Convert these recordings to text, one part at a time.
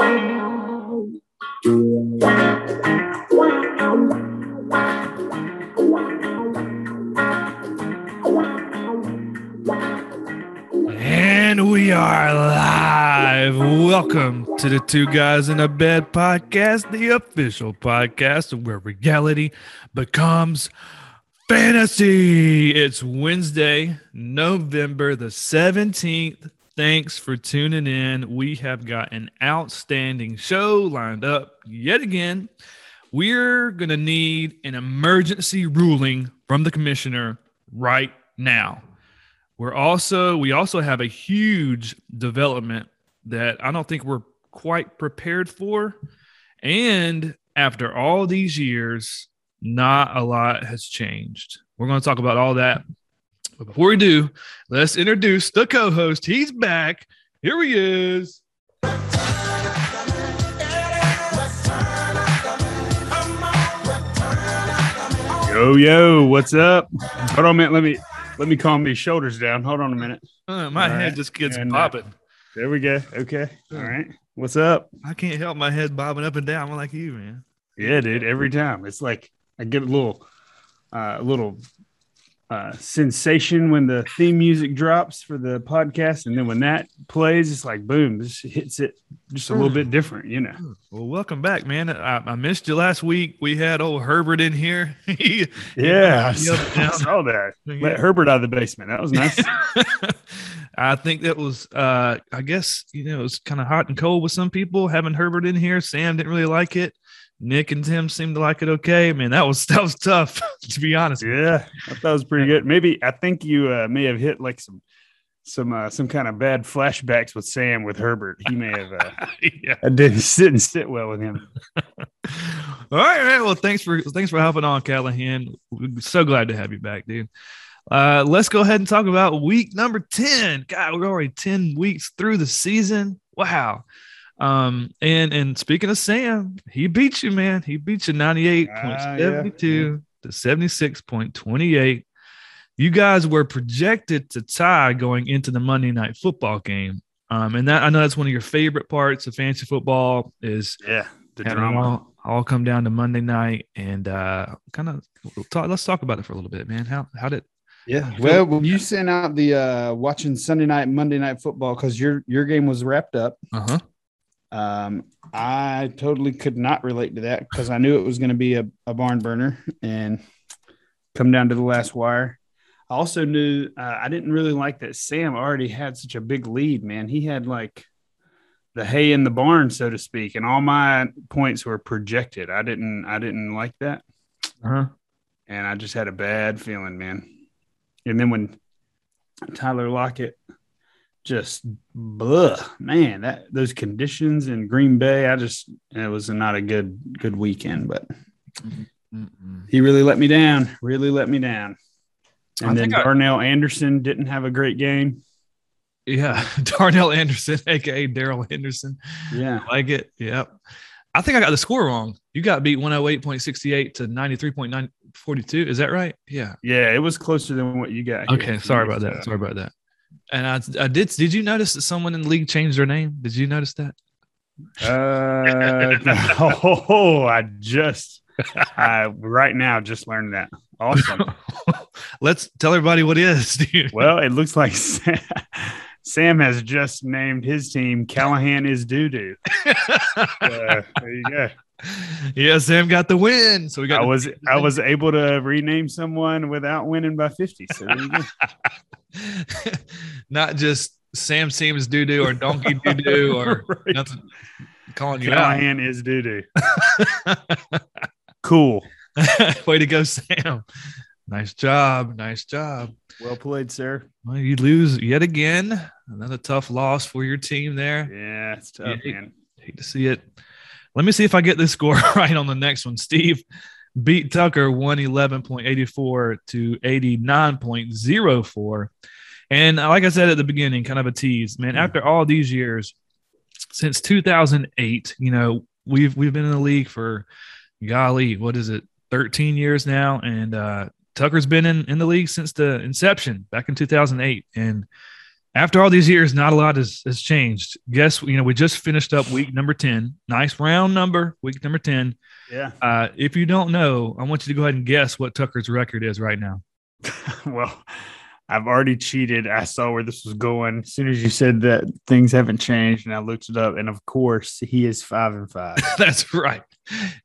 And we are live. Welcome to the Two Guys in a Bed podcast, the official podcast where reality becomes fantasy. It's Wednesday, November the 17th. Thanks for tuning in. We have got an outstanding show lined up yet again. We're going to need an emergency ruling from the commissioner right now. We're also we also have a huge development that I don't think we're quite prepared for. And after all these years, not a lot has changed. We're going to talk about all that. But before we do, let's introduce the co-host. He's back. Here he is. Yo yo, what's up? Hold on a minute. Let me let me calm these shoulders down. Hold on a minute. Uh, my All head right. just gets And, uh. There we go. Okay. All right. What's up? I can't help my head bobbing up and down. Like you, man. Yeah, dude. Every time it's like I get a little, uh, a little uh, sensation when the theme music drops for the podcast, and then when that plays, it's like boom, this hits it just a little bit different, you know. Well, welcome back, man. I, I missed you last week. We had old Herbert in here. He- Yeah, I saw, I saw that. Yeah. Let Herbert out of the basement. That was nice. I think that was, uh, I guess, you know, it was kind of hot and cold with some people having Herbert in here. Sam didn't really like it. Nick and Tim seemed to like it okay. Man, that was that was tough to be honest. Yeah, that was pretty good. Maybe I think you uh, may have hit like some some uh, some kind of bad flashbacks with Sam with Herbert. He may have uh, yeah. I didn't sit and sit well with him. All right, right. Well, thanks for thanks for hopping on, Callahan. We're so glad to have you back, dude. Uh, let's go ahead and talk about week number 10. God, we're already 10 weeks through the season. Wow. Um, and and speaking of Sam, he beat you, man. He beat you 98.72 to 76.28. You guys were projected to tie going into the Monday night football game. Um, and that I know that's one of your favorite parts of fantasy football is Yeah, the drama. all, all come down to Monday night and uh kind of talk let's talk about it for a little bit, man. How how did Yeah. Well, when you sent out the uh watching Sunday night, Monday night football because your your game was wrapped up. uh-huh. Um, I totally could not relate to that because I knew it was going to be a, a barn burner and come down to the last wire. I also knew uh, I didn't really like that Sam already had such a big lead, man. He had like the hay in the barn, so to speak, and all my points were projected. I didn't I didn't like that. Uh-huh. and I just had a bad feeling, man. And then when Tyler Lockett just blah, man, that those conditions in Green Bay, I just it was not a good good weekend, but Mm-mm. he really let me down, really let me down. I And then think I- Darnell Anderson didn't have a great game. Yeah, Darnell Anderson, aka Darrell Henderson. Yeah. I Like it. Yep. I think I got the score wrong. You got beat 108.68 to 93.942. Is that right? Yeah. Yeah, it was closer than what you got. here. Okay. Sorry about that. Sorry about that. And I, I did. Did you notice that someone in the league changed their name? Did you notice that? Uh, oh, I just, I right now just learned that. Awesome. Let's tell everybody what it is, dude. Well, it looks like Sam, Sam has just named his team Callahan is doo doo. Uh, there you go. Yeah, Sam got the win. So we got I the- was I was able to rename someone without winning by fifty. So there you go. not just Sam Seams doo doo or Donkey doo doo or Right. nothing calling you out. Callahan is doo doo. Cool. Way to go, Sam. Nice job. Nice job. Well played, sir. Well, you lose yet again. Another tough loss for your team there. Yeah, it's tough, Yeah. man. Hate to see it. Let me see if I get this score right on the next one. Steve beat Tucker 111.84 to 89.04. And like I said at the beginning, kind of a tease, man. After all these years, since 2008, you know, we've we've been in the league for golly, what is it, 13 years now, and uh, Tucker's been in in the league since the inception back in 2008. And after all these years, not a lot has, has changed. Guess you know we just finished up week number ten. Nice round number, week number ten. Yeah. Uh, if you don't know, I want you to go ahead and guess what Tucker's record is right now. well, I've already cheated. I saw where this was going. As soon as you said that things haven't changed, and I looked it up, and of course, he is five and five. That's right.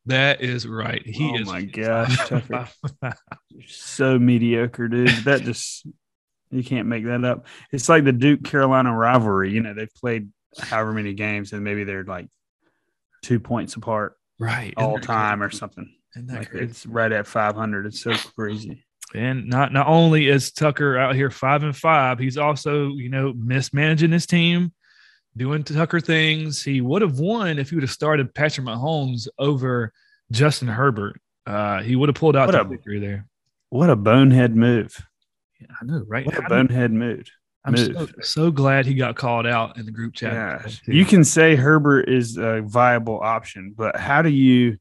That is right. He oh is. my gosh, so mediocre, dude. That just you can't make that up. It's like the Duke Carolina rivalry. You know, they've played however many games, and maybe they're like two points apart right. all time crazy? or something. That Like it's right at 500. It's so crazy. And not not only is Tucker out here five and five, he's also you know mismanaging his team, doing Tucker things. He would have won if he would have started Patrick Mahomes over Justin Herbert. Uh, he would have pulled out What the a- victory there. What a bonehead move. Yeah, I know, right? What a How do- bonehead move. I'm so, move. so glad he got called out in the group chat. Gosh. You can say Herbert is a viable option, but how do you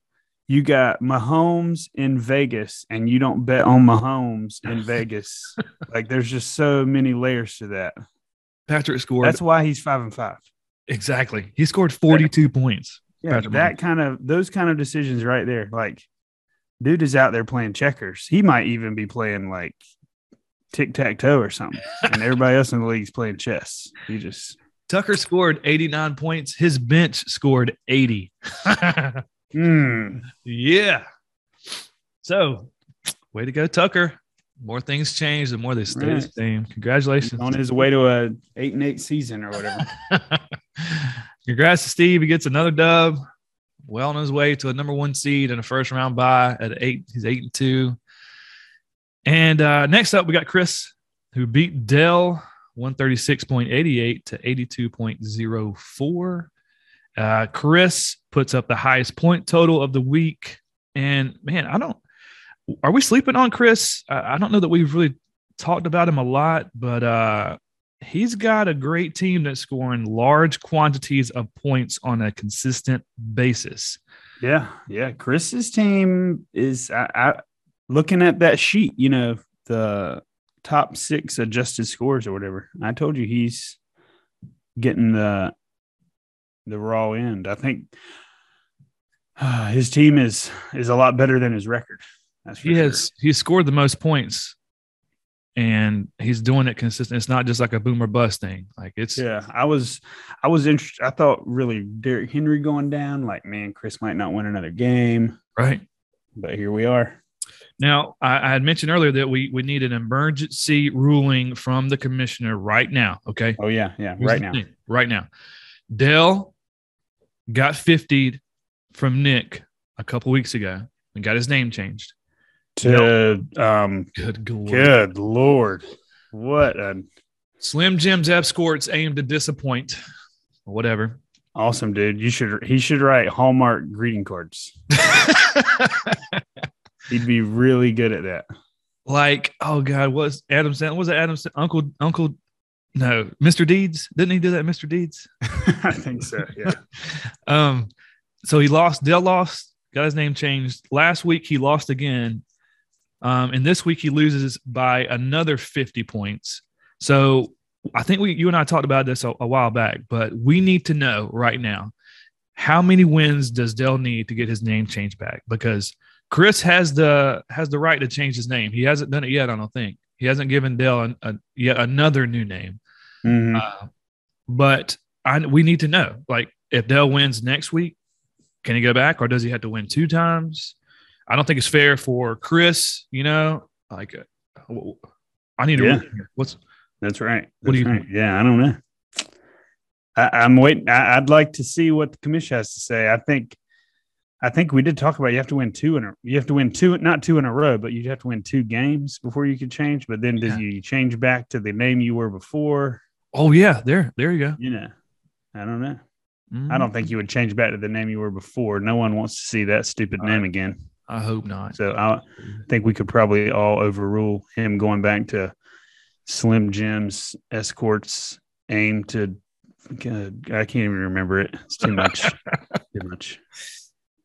you got Mahomes in Vegas and you don't bet on Mahomes in Vegas? like there's just so many layers to that. Patrick scored That's why he's five and five. exactly. He scored 42 points. Yeah, Patrick that kind of those kind of decisions right there. Like, dude is out there playing checkers. He might even be playing like tic tac toe or something, and everybody else in the league is playing chess. He just Tucker scored 89 points. His bench scored 80. hmm. yeah. So, way to go, Tucker. More things change, the more they stay the Right. same. He's Congratulations. on his way to a eight and eight season or whatever. Congrats to Steve. He gets another dub. Well on his way to a number one seed and a first round bye at eight. He's eight and two. And uh, next up, we got Chris, who beat Dell 136.88 to 82.04. Uh, Chris puts up the highest point total of the week. And man, I don't, are we sleeping on Chris? I, I don't know that we've really talked about him a lot, but uh, he's got a great team that's scoring large quantities of points on a consistent basis. yeah, yeah. Chris's team is I, I, looking at that sheet. You know the top six adjusted scores or whatever. I told you he's getting the the raw end. I think uh, his team is is a lot better than his record. That's for He sure. has he scored the most points, and he's doing it consistent. It's not just like a boomer bust thing. Like it's Yeah, I was, I was interested. I thought really Derrick Henry going down. Like, man, Chris might not win another game, right. but here we are. Now, I, I had mentioned earlier that we we need an emergency ruling from the commissioner right now. Okay, Oh yeah, yeah, Here's right now. thing, right now. Dell got 50'd from Nick a couple weeks ago and got his name changed. To um, Good lord. good lord, what an Slim Jim's escorts aim to disappoint. Whatever. awesome dude. You should he should write Hallmark greeting cards. He'd be really good at that. like, oh God, what's Adam Sandler? Was it Adam Sandler? Uncle Uncle no, Mr. Deeds? Didn't he do that, Mr. Deeds? I think so. Yeah. Um, so he lost, Dell lost, got his name changed. Last week he lost again. Um, and this week he loses by another 50 points. So I think we you and I talked about this a, a while back, but we need to know right now how many wins does Dell need to get his name changed back? Because Chris has the has the right to change his name. He hasn't done it yet, I don't think. He hasn't given Dell an, a, yet another new name. Mhm. Uh, but I we need to know like if Dell wins next week, can he go back or does he have to win two times? I don't think it's fair for Chris. You know, like uh, I need to. Yeah. What's That's right. What do you right. Yeah, I don't know. I, I'm waiting. I, I'd like to see what the commission has to say. I think, I think we did talk about you have to win two in a. You have to win two, not two in a row, but you have to win two games before you can change. But then, Yeah. did you change back to the name you were before? oh yeah, there there you go. You know, I don't know. I Mhm. don't think you would change back to the name you were before. No one wants to see that stupid All name right. again. I hope not. So I think we could probably all overrule him going back to Slim Jim's escorts aim to. God, I can't even remember it. It's too much. too much.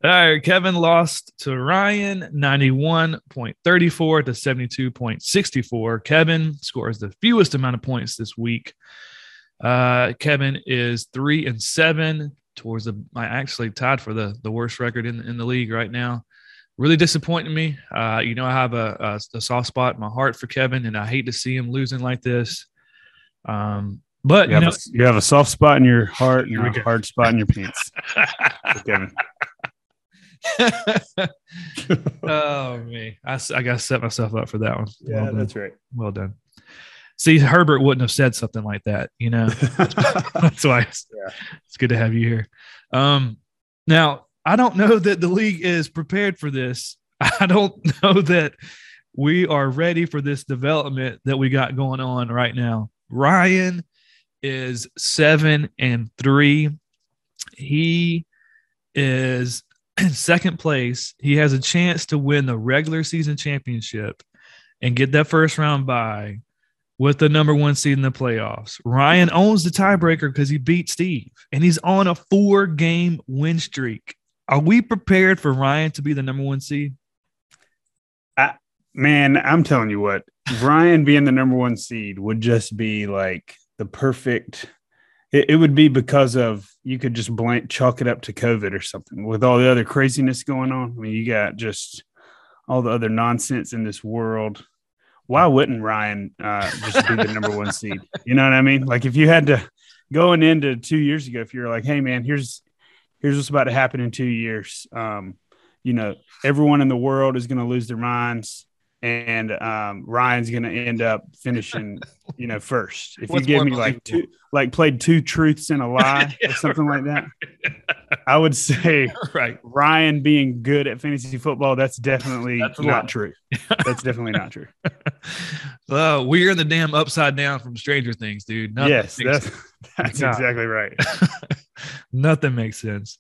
All right, Kevin lost to Ryan 91.34 to 72.64. Kevin scores the fewest amount of points this week. Uh, Kevin is three and seven towards the. I actually tied for the the worst record in in the league right now. Really disappointing me. Uh, you know, I have a, a, a soft spot in my heart for Kevin, and I hate to see him losing like this. Um, but You, you, have, know, a, you have a soft spot in your heart and a hard spot in your pants. Kevin. oh me, I got to set myself up for that one. well, that's right. well done. See, Herbert wouldn't have said something like that, you know. That's why it's, Yeah. it's good to have you here. Um, now, I don't know that the league is prepared for this. I don't know that we are ready for this development that we got going on right now. Ryan is seven and three. He is in second place. He has a chance to win the regular season championship and get that first round bye with the number one seed in the playoffs. Ryan owns the tiebreaker because he beat Steve and he's on a four game win streak. Are we prepared for Ryan to be the number one seed? I, Man, I'm telling you what, Ryan being the number one seed would just be like the perfect. It, it would be because of you could just blank chalk it up to COVID or something with all the other craziness going on. I mean, you got just all the other nonsense in this world. Why wouldn't Ryan uh, just be the number one seed? You know what I mean? Like if you had to going into two years ago, if you're like, hey man, here's here's what's about to happen in two years. Um, you know, everyone in the world is going to lose their minds and um, Ryan's going to end up finishing, you know, first. If What's you give me like two, like played two truths and a lie Yeah, or something like that, I would say right. Ryan being good at fantasy football. That's definitely That's not lie. true. That's definitely not true. well, we're in the damn upside down from Stranger Things, dude. Nothing yes, that's that's exactly right. Nothing makes sense.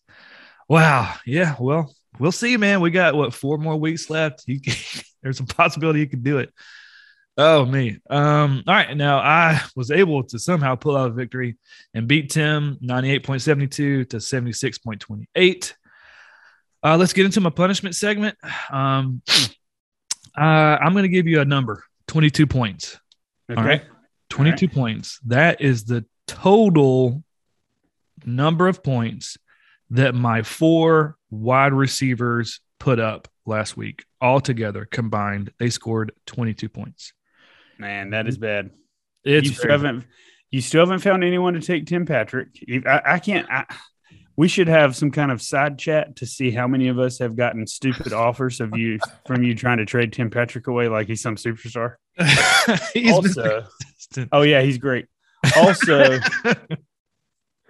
Wow. Yeah. Well, we'll see, man. We got what four more weeks left. You there's a possibility you could do it. Oh me. Um. All right. Now I was able to somehow pull out a victory and beat Tim 98.72 to 76.28. Uh, let's get into my punishment segment. Um, uh, I'm going to give you a number 22 points. Okay. All right. 22 points. That is the total number of points that my four wide receivers put up last week. All together combined, they scored 22 points. Man, that is bad. It's you still haven't you still haven't found anyone to take Tim Patrick. I, I can't. I, we should have some kind of side chat to see how many of us have gotten stupid offers of you from you trying to trade Tim Patrick away like he's some superstar. He's also, oh yeah, he's great. Also,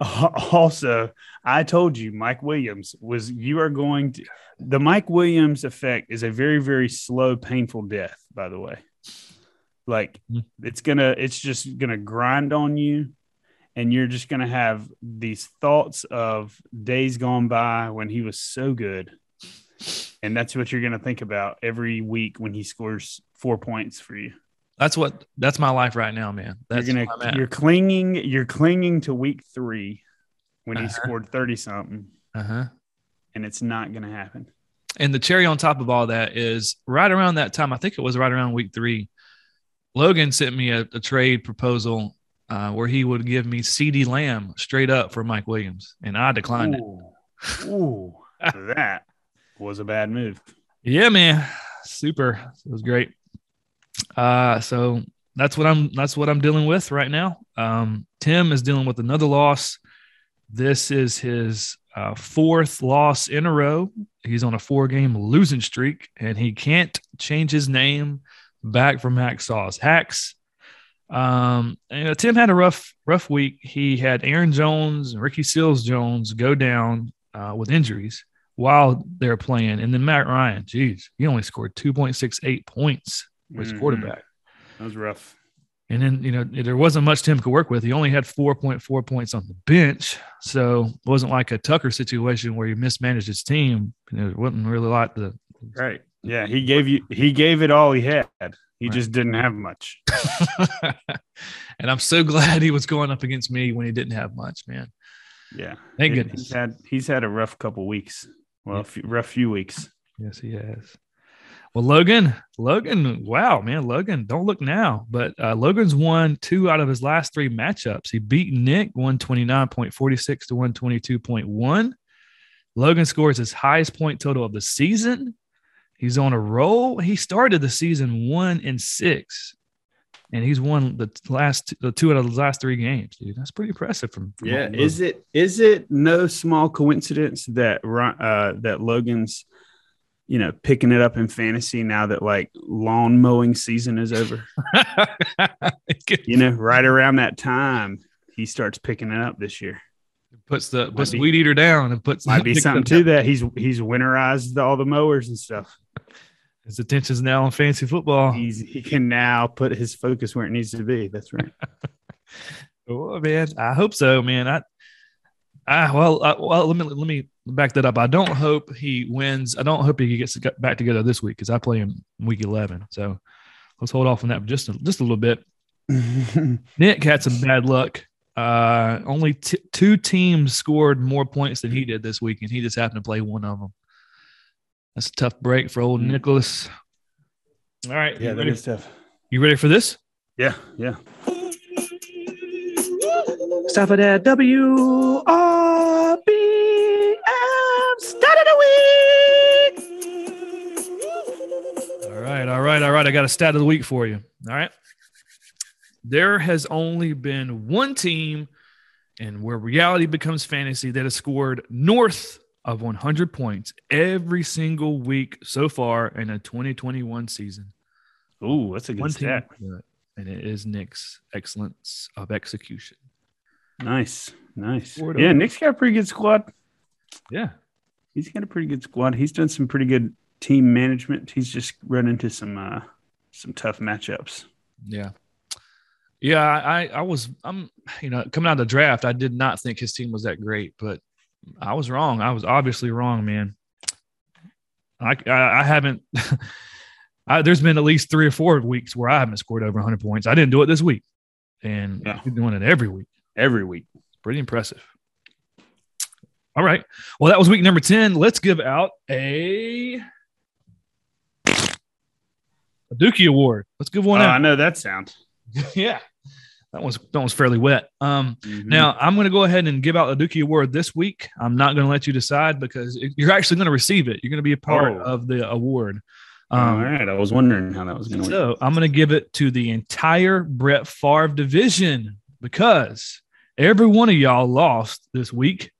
also, I told you Mike Williams was you are going to the Mike Williams effect is a very very slow painful death by the way. Like Mhm. it's to it's just to grind on you and you're just to have these thoughts of days gone by when he was so good. And that's what you're to think about every week when he scores 4 points for you. That's what that's my life right now, man. That's you're gonna you're clinging you're clinging to week three when he Uh-huh. scored 30 something uh-huh. and it's not gonna happen And the cherry on top of all that is right around that time, I think it was right around week three, Logan sent me a, a trade proposal uh, where he would give me CeeDee Lamb straight up for Mike Williams. And I declined it. ooh, ooh that was a bad move Yeah, man. Super. It was great. Uh, so that's what I'm that's what I'm dealing with right now. Um, Tim is dealing with another loss. This is his uh, fourth loss in a row. He's on a four game losing streak, and he can't change his name back from Hack Sauce. Hacks. Um, you know, Tim had a rough, rough week. He had Aaron Jones and Ricky Seals Jones go down uh, with injuries while they're playing. And then Matt Ryan, geez, he only scored 2.68 points his Mhm. quarterback. that was rough And then, you know, there wasn't much Tim could work with. He only had 4.4 points on the bench. So it wasn't like a Tucker situation where he mismanaged his team. You know, it wasn't really like the. right yeah he gave you he gave it all he had he Right. just didn't have much and I'm so glad he was going up against me when he didn't have much, man. yeah Thank He- goodness. he's had he's had a rough couple weeks well Yeah. a few, rough few weeks Yes, he has. Well, Logan, Logan, wow, man, Logan, don't look now, but uh, Logan's won two out of his last three matchups. He beat Nick 129.46 to 122.1. Logan scores his highest point total of the season. He's on a roll. He started the season one and six, and he's won the last the two out of the last three games. Dude, that's pretty impressive. From, from Yeah, Logan. is it is it no small coincidence that uh, that Logan's, you know, picking it up in fantasy now that like lawn mowing season is over. You know, right around that time he starts picking it up this year. puts the puts the weed eater down and puts Might be something to that. He's he's winterized all the mowers and stuff. His attention's now on fantasy football. He's he can now put his focus where it needs to be. That's right. Oh man, I hope so, man. I, I well, uh, well, let me let me back that up. I don't hope he wins. I don't hope he gets back together this week because I play him week eleven. So let's hold off on that just a, just a little bit. Nick had some bad luck. Uh, only t- two teams scored more points than he did this week, and he just happened to play one of them. That's a tough break for old Mm. Nicholas. All right, yeah, you that ready, is tough. you ready for this? Yeah, yeah. Stop it at W R B M. Start of the week. All right, all right, all right. I got a stat of the week for you. All right. There has only been one team, and where reality becomes fantasy, that has scored north of 100 points every single week so far in a 2021 season. Ooh, that's a good One stat. can do it, and it is Nick's excellence of execution. Nice, nice. Forward Yeah. Nick's got a pretty good squad. Yeah. He's got a pretty good squad. He's done some pretty good team management. He's just run into some uh some tough matchups. Yeah. Yeah, I, I was I'm you know, coming out of the draft, I did not think his team was that great, but I was wrong. I was obviously wrong, man. I I, I haven't I, there's been at least three or four weeks where I haven't scored over 100 points. I didn't do it this week, and Yeah. you're doing it every week. Every week. Pretty impressive. All right. Well, that was week number 10. Let's give out a, a Dookie Award. Let's give one I out. I know that sound. yeah. That was that was fairly wet. Um, Mhm. now I'm going to go ahead and give out the Dookie Award this week. I'm not going to let you decide because it- you're actually going to receive it. You're going to be a part Oh. of the award. all Um, right. I was wondering how that was going to work. so I'm going to give it to the entire Brett Favre division because every one of y'all lost this week.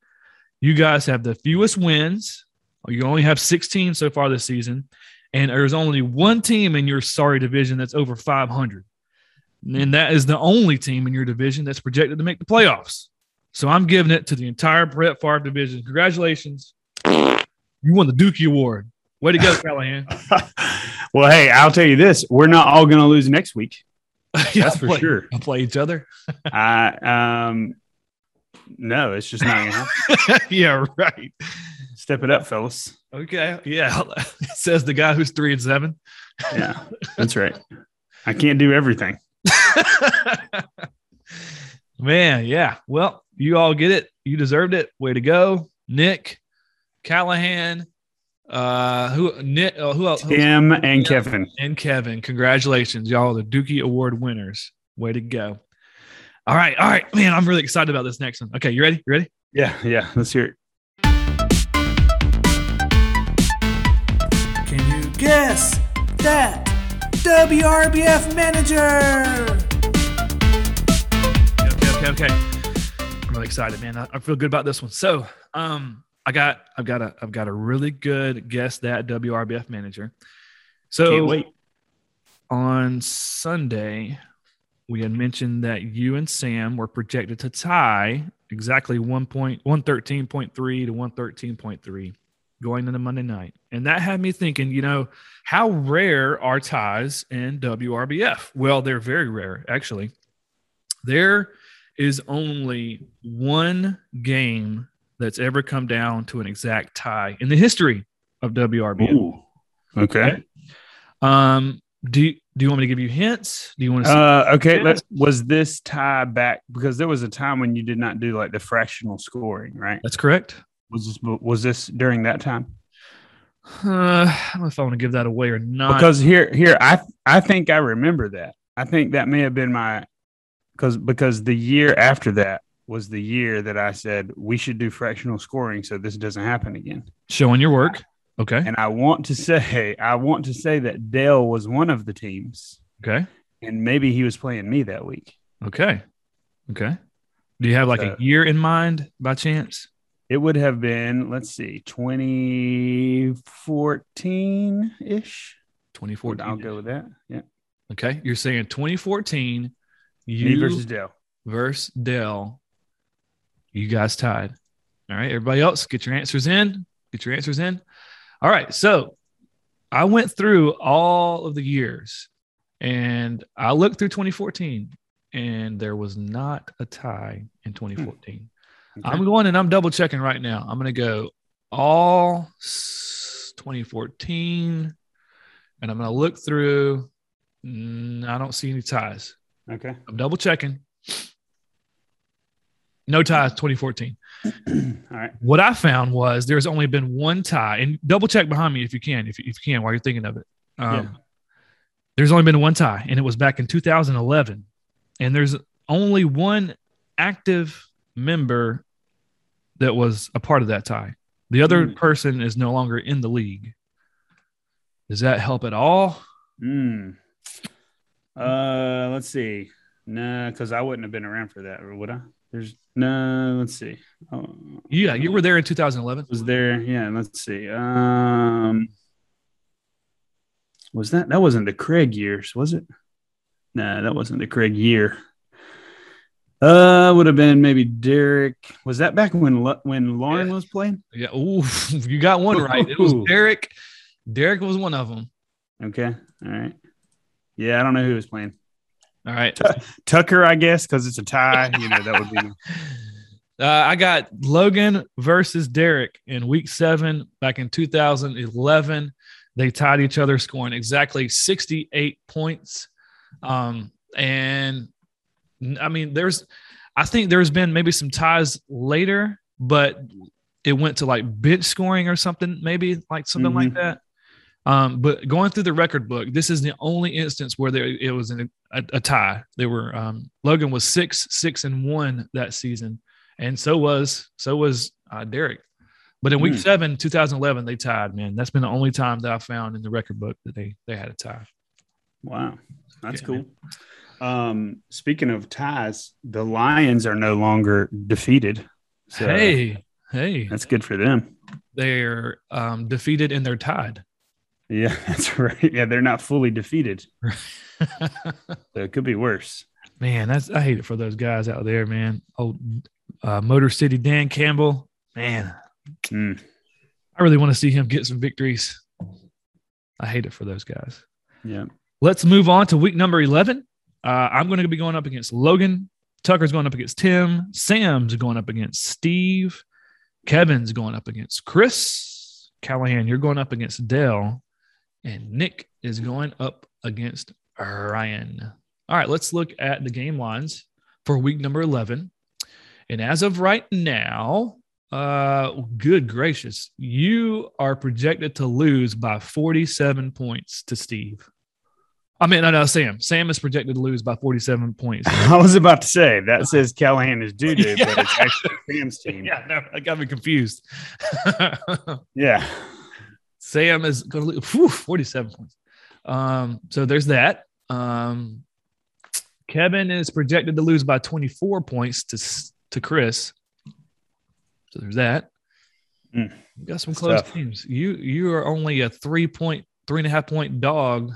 You guys have the fewest wins. You only have 16 so far this season, and there's only one team in your sorry division that's over 500, and that is the only team in your division that's projected to make the playoffs. So I'm giving it to the entire Brett Favre division. Congratulations, you won the Dookie Award. Way to go, Callahan. well, hey, I'll tell you this: we're not all going to lose next week. That's for Play- sure. Play each other. I um, no, it's just not to happen. yeah, right. Step it up, fellas. Okay. Yeah. Says the guy who's three and seven. Yeah, that's right. I can't do everything. Man, yeah. Well, you all get it. You deserved it. Way to go. Nick, Callahan, uh, who Nick, uh, who else? Tim and Kevin. and Kevin. Congratulations. Y'all are the Dookie Award winners. Way to go. All right. All right. Man, I'm really excited about this next one. Okay, you ready? You ready? Yeah, yeah. Let's hear it. Can you guess that WRBF manager? okay, okay, okay. I'm really excited, man. I, I feel good about this one. So, um, I got, I've got a, I've got a really good guess that WRBF manager. So Can't wait. on Sunday, we had mentioned that you and Sam were projected to tie exactly one point one thirteen point three to one thirteen point three going into Monday night. And that had me thinking, you know, how rare are ties in WRBF? Well, they're very rare, actually. There is only one game that's ever come down to an exact tie in the history of. Ooh. Okay. Um, do you, do you want me to give you hints? Do you want to? Uh, okay. Let, was this tie back because there was a time when you did not do like the fractional scoring, right? That's correct. Was this was this during that time? Uh, I don't know if I want to give that away or not. Because here, here, I I think I remember that. I think that may have been my because because the year after that was the year that I said we should do fractional scoring so this doesn't happen again. showing your work. Okay. And I want to say I want to say that Dale was one of the teams, Okay. and maybe he was playing me that week. Okay. Okay. Do you have like So- a year in mind by chance? It would have been let's see, 2014 ish. 2014. I'll go with that. Yeah, Okay. You're saying 2014, you me versus Dale. versus Dell. You guys tied. All right. Everybody else, get your answers in. Get your answers in. All right. So I went through all of the years and I looked through 2014 and there was not a tie in 2014. Okay. I'm going and I'm double checking right now. I'm going to go all 2014 and I'm going to look through. Mm, I don't see any ties. Okay. I'm double checking. No ties 2014. All right. What I found was there's only been one tie, and double check behind me if you can, if, if you can, while you're thinking of it. Um, Yeah. There's only been one tie, and it was back in 2011. And there's only one active member that was a part of that tie. The other Hmm. person is no longer in the league. Does that help at all? Hmm. Uh, let's see. Nah, because I wouldn't have been around for that, or would I? There's no. Let's see. Oh, Yeah, you were there in 2011. was there? Yeah. Let's see. Um, was that that wasn't the Craig years, was it? Nah, that wasn't the Craig year. Uh, would have been maybe Derek. Was that back when when Lauren Yeah. was playing? Yeah. Ooh, you got one right. It was Derek. Derek was one of them. Okay. All right. Yeah, I don't know who was playing. All right. Tucker, I guess, because it's a tie. You know, that would be. Uh, I got Logan versus Derek in week seven back in 2011. They tied each other, scoring exactly 68 points. Um, and I mean, there's, I think there's been maybe some ties later, but it went to like bench scoring or something, maybe like something like Mhm. that. Um, but going through the record book, this is the only instance where there it was an, a, a tie. They were um, Logan was six, six, and one that season, and so was so was uh, Derek. But in week Hmm. seven, 2011, they tied. Man, that's been the only time that I found in the record book that they they had a tie. Wow, that's Yeah, cool. Um, speaking of ties, the Lions are no longer defeated. So hey, hey, that's good for them. they're um, defeated and they're tied. Yeah, that's right. Yeah, they're not fully defeated, so it could be worse. man, that's I hate it for those guys out there, man. Old uh, Motor City Dan Campbell, man, Mm, I really want to see him get some victories. I hate it for those guys. yeah. Let's move on to week number 11. Uh, I'm going to be going up against Logan. Tucker's going up against Tim. Sam's going up against Steve. Kevin's going up against Chris. Callahan, you're going up against Dell. And Nick is going up against Ryan. All right, let's look at the game lines for week number 11. And as of right now, uh, good gracious, you are projected to lose by 47 points to Steve. I mean, no, no, Sam. Sam is projected to lose by 47 points. I was about to say that says Callahan is doo doo, but it's actually Sam's team. yeah, no, that got me confused. Yeah. Sam is going to lose 47 points. Um, so there's that. Um, Kevin is projected to lose by 24 points to to Chris. So there's that. Mm. You got some close tough. teams. You you are only a three point, three and a half point dog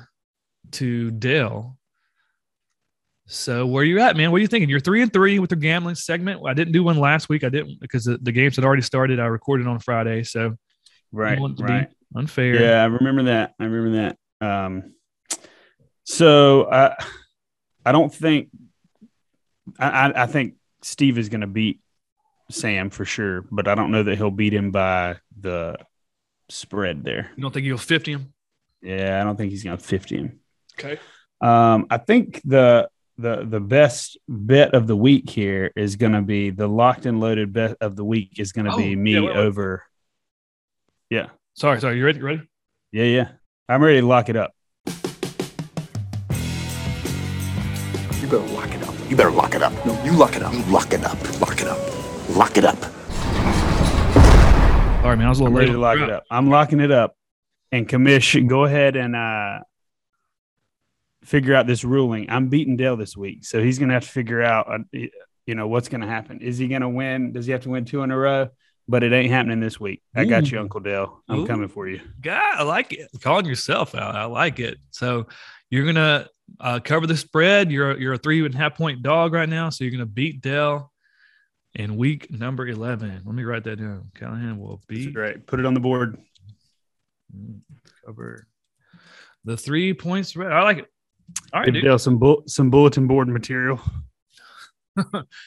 to Dale. So where are you at, man? What are you thinking? You're three and three with your gambling segment. I didn't do one last week. I didn't because the, the games had already started. I recorded on Friday, so Right. to be Right. Unfair. Yeah, I remember that. I remember that. Um, so I, I don't think, I, I, think Steve is going to beat Sam for sure, but I don't know that he'll beat him by the spread there. You don't think he'll 50 him? Yeah, I don't think he's going to 50 him. Okay. Um, I think the the the best bet of the week here is going to be the locked and loaded bet of the week is going to Oh, be me yeah, over. Yeah, Sorry, sorry. You ready? You ready? Yeah, yeah. I'm ready to lock it up. You better lock it up. You better lock it up. No, you lock it up. You lock it up. Lock it up. Lock it up. All right, man. I was a I'm little ready to lock it up. I'm locking it up. And commission, go ahead and uh, figure out this ruling. I'm beating Dale this week, so he's gonna have to figure out, uh, you know, what's gonna happen. Is he gonna win? Does he have to win two in a row? But it ain't happening this week. I got you, Uncle Dale. I'm Ooh. coming for you. God, I like it. Calling yourself out. I like it. So you're gonna uh, cover the spread. You're you're a three and a half point dog right now. So you're gonna beat Dell in week number eleven. Let me write that down. Callahan will That's beat great. Put it on the board. cover the three points spread. I like it. All right, Give dude. Dale some bu- some bulletin board material.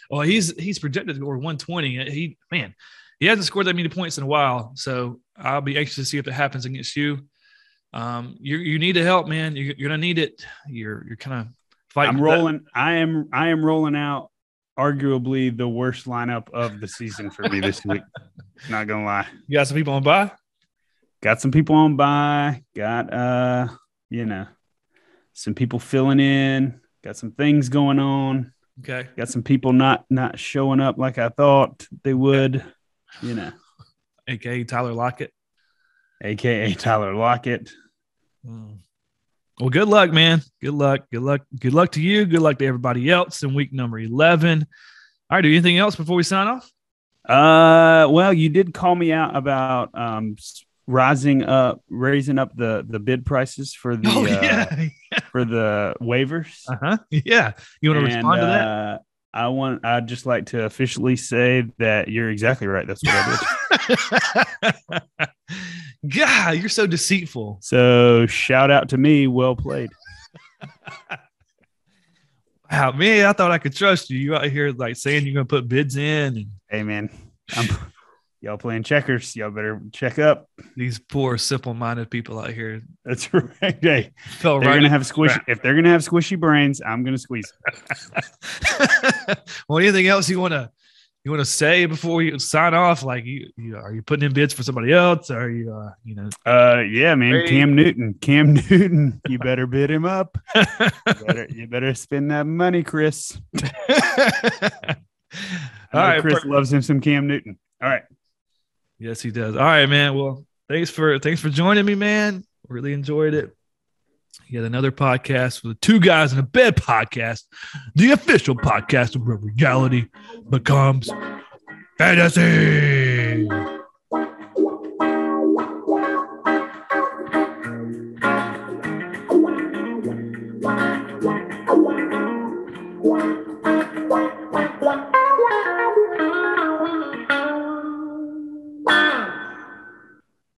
Well, he's he's projected to score 120. He man, he hasn't scored that many points in a while. So I'll be anxious to see if it happens against you. Um, you you need to help, man. You, you're gonna need it. You're you're kind of fighting. I'm for that- rolling. I am. I am rolling out. Arguably the worst lineup of the season for me this week. Not gonna lie. You got some people on by. Got some people on by. Got uh, you know, some people filling in. Got some things going on. Okay. Got some people not not showing up like I thought they would. You know, AKA Tyler Lockett. aka Tyler Lockett. Mm. Well, good luck, man. Good luck. Good luck. Good luck to you. Good luck to everybody else in week number 11. All right. Do anything else before we sign off? Uh, well, you did call me out about um rising up, raising up the the bid prices for the oh, uh, yeah. for the waivers. Uh huh. Yeah. You want to And, respond to that? uh, I want. I'd just like to officially say that you're exactly right. That's what I did. God, you're so deceitful. so shout out to me. Well played. Wow, man, I thought I could trust you. You out here like saying you're gonna put bids in and Hey man, I'm, y'all playing checkers. Y'all better check up. these poor simple-minded people out here That's right. Hey, they're right gonna have squishy. If they're gonna have squishy brains, I'm gonna squeeze. Trap. well, anything else you wanna you wanna say before you sign off? Like you, you are you putting in bids for somebody else? Or are you uh, you know Uh, yeah, man. Great. Cam Newton. Cam Newton. You better bid him up. You better, you better spend that money, Chris. I All know right, Chris per- loves him some Cam Newton. All right. Yes, he does. All right, man. Well, thanks for thanks for joining me, man. Really enjoyed it. Yet another podcast with the two guys in a bed podcast, the official podcast where reality becomes fantasy.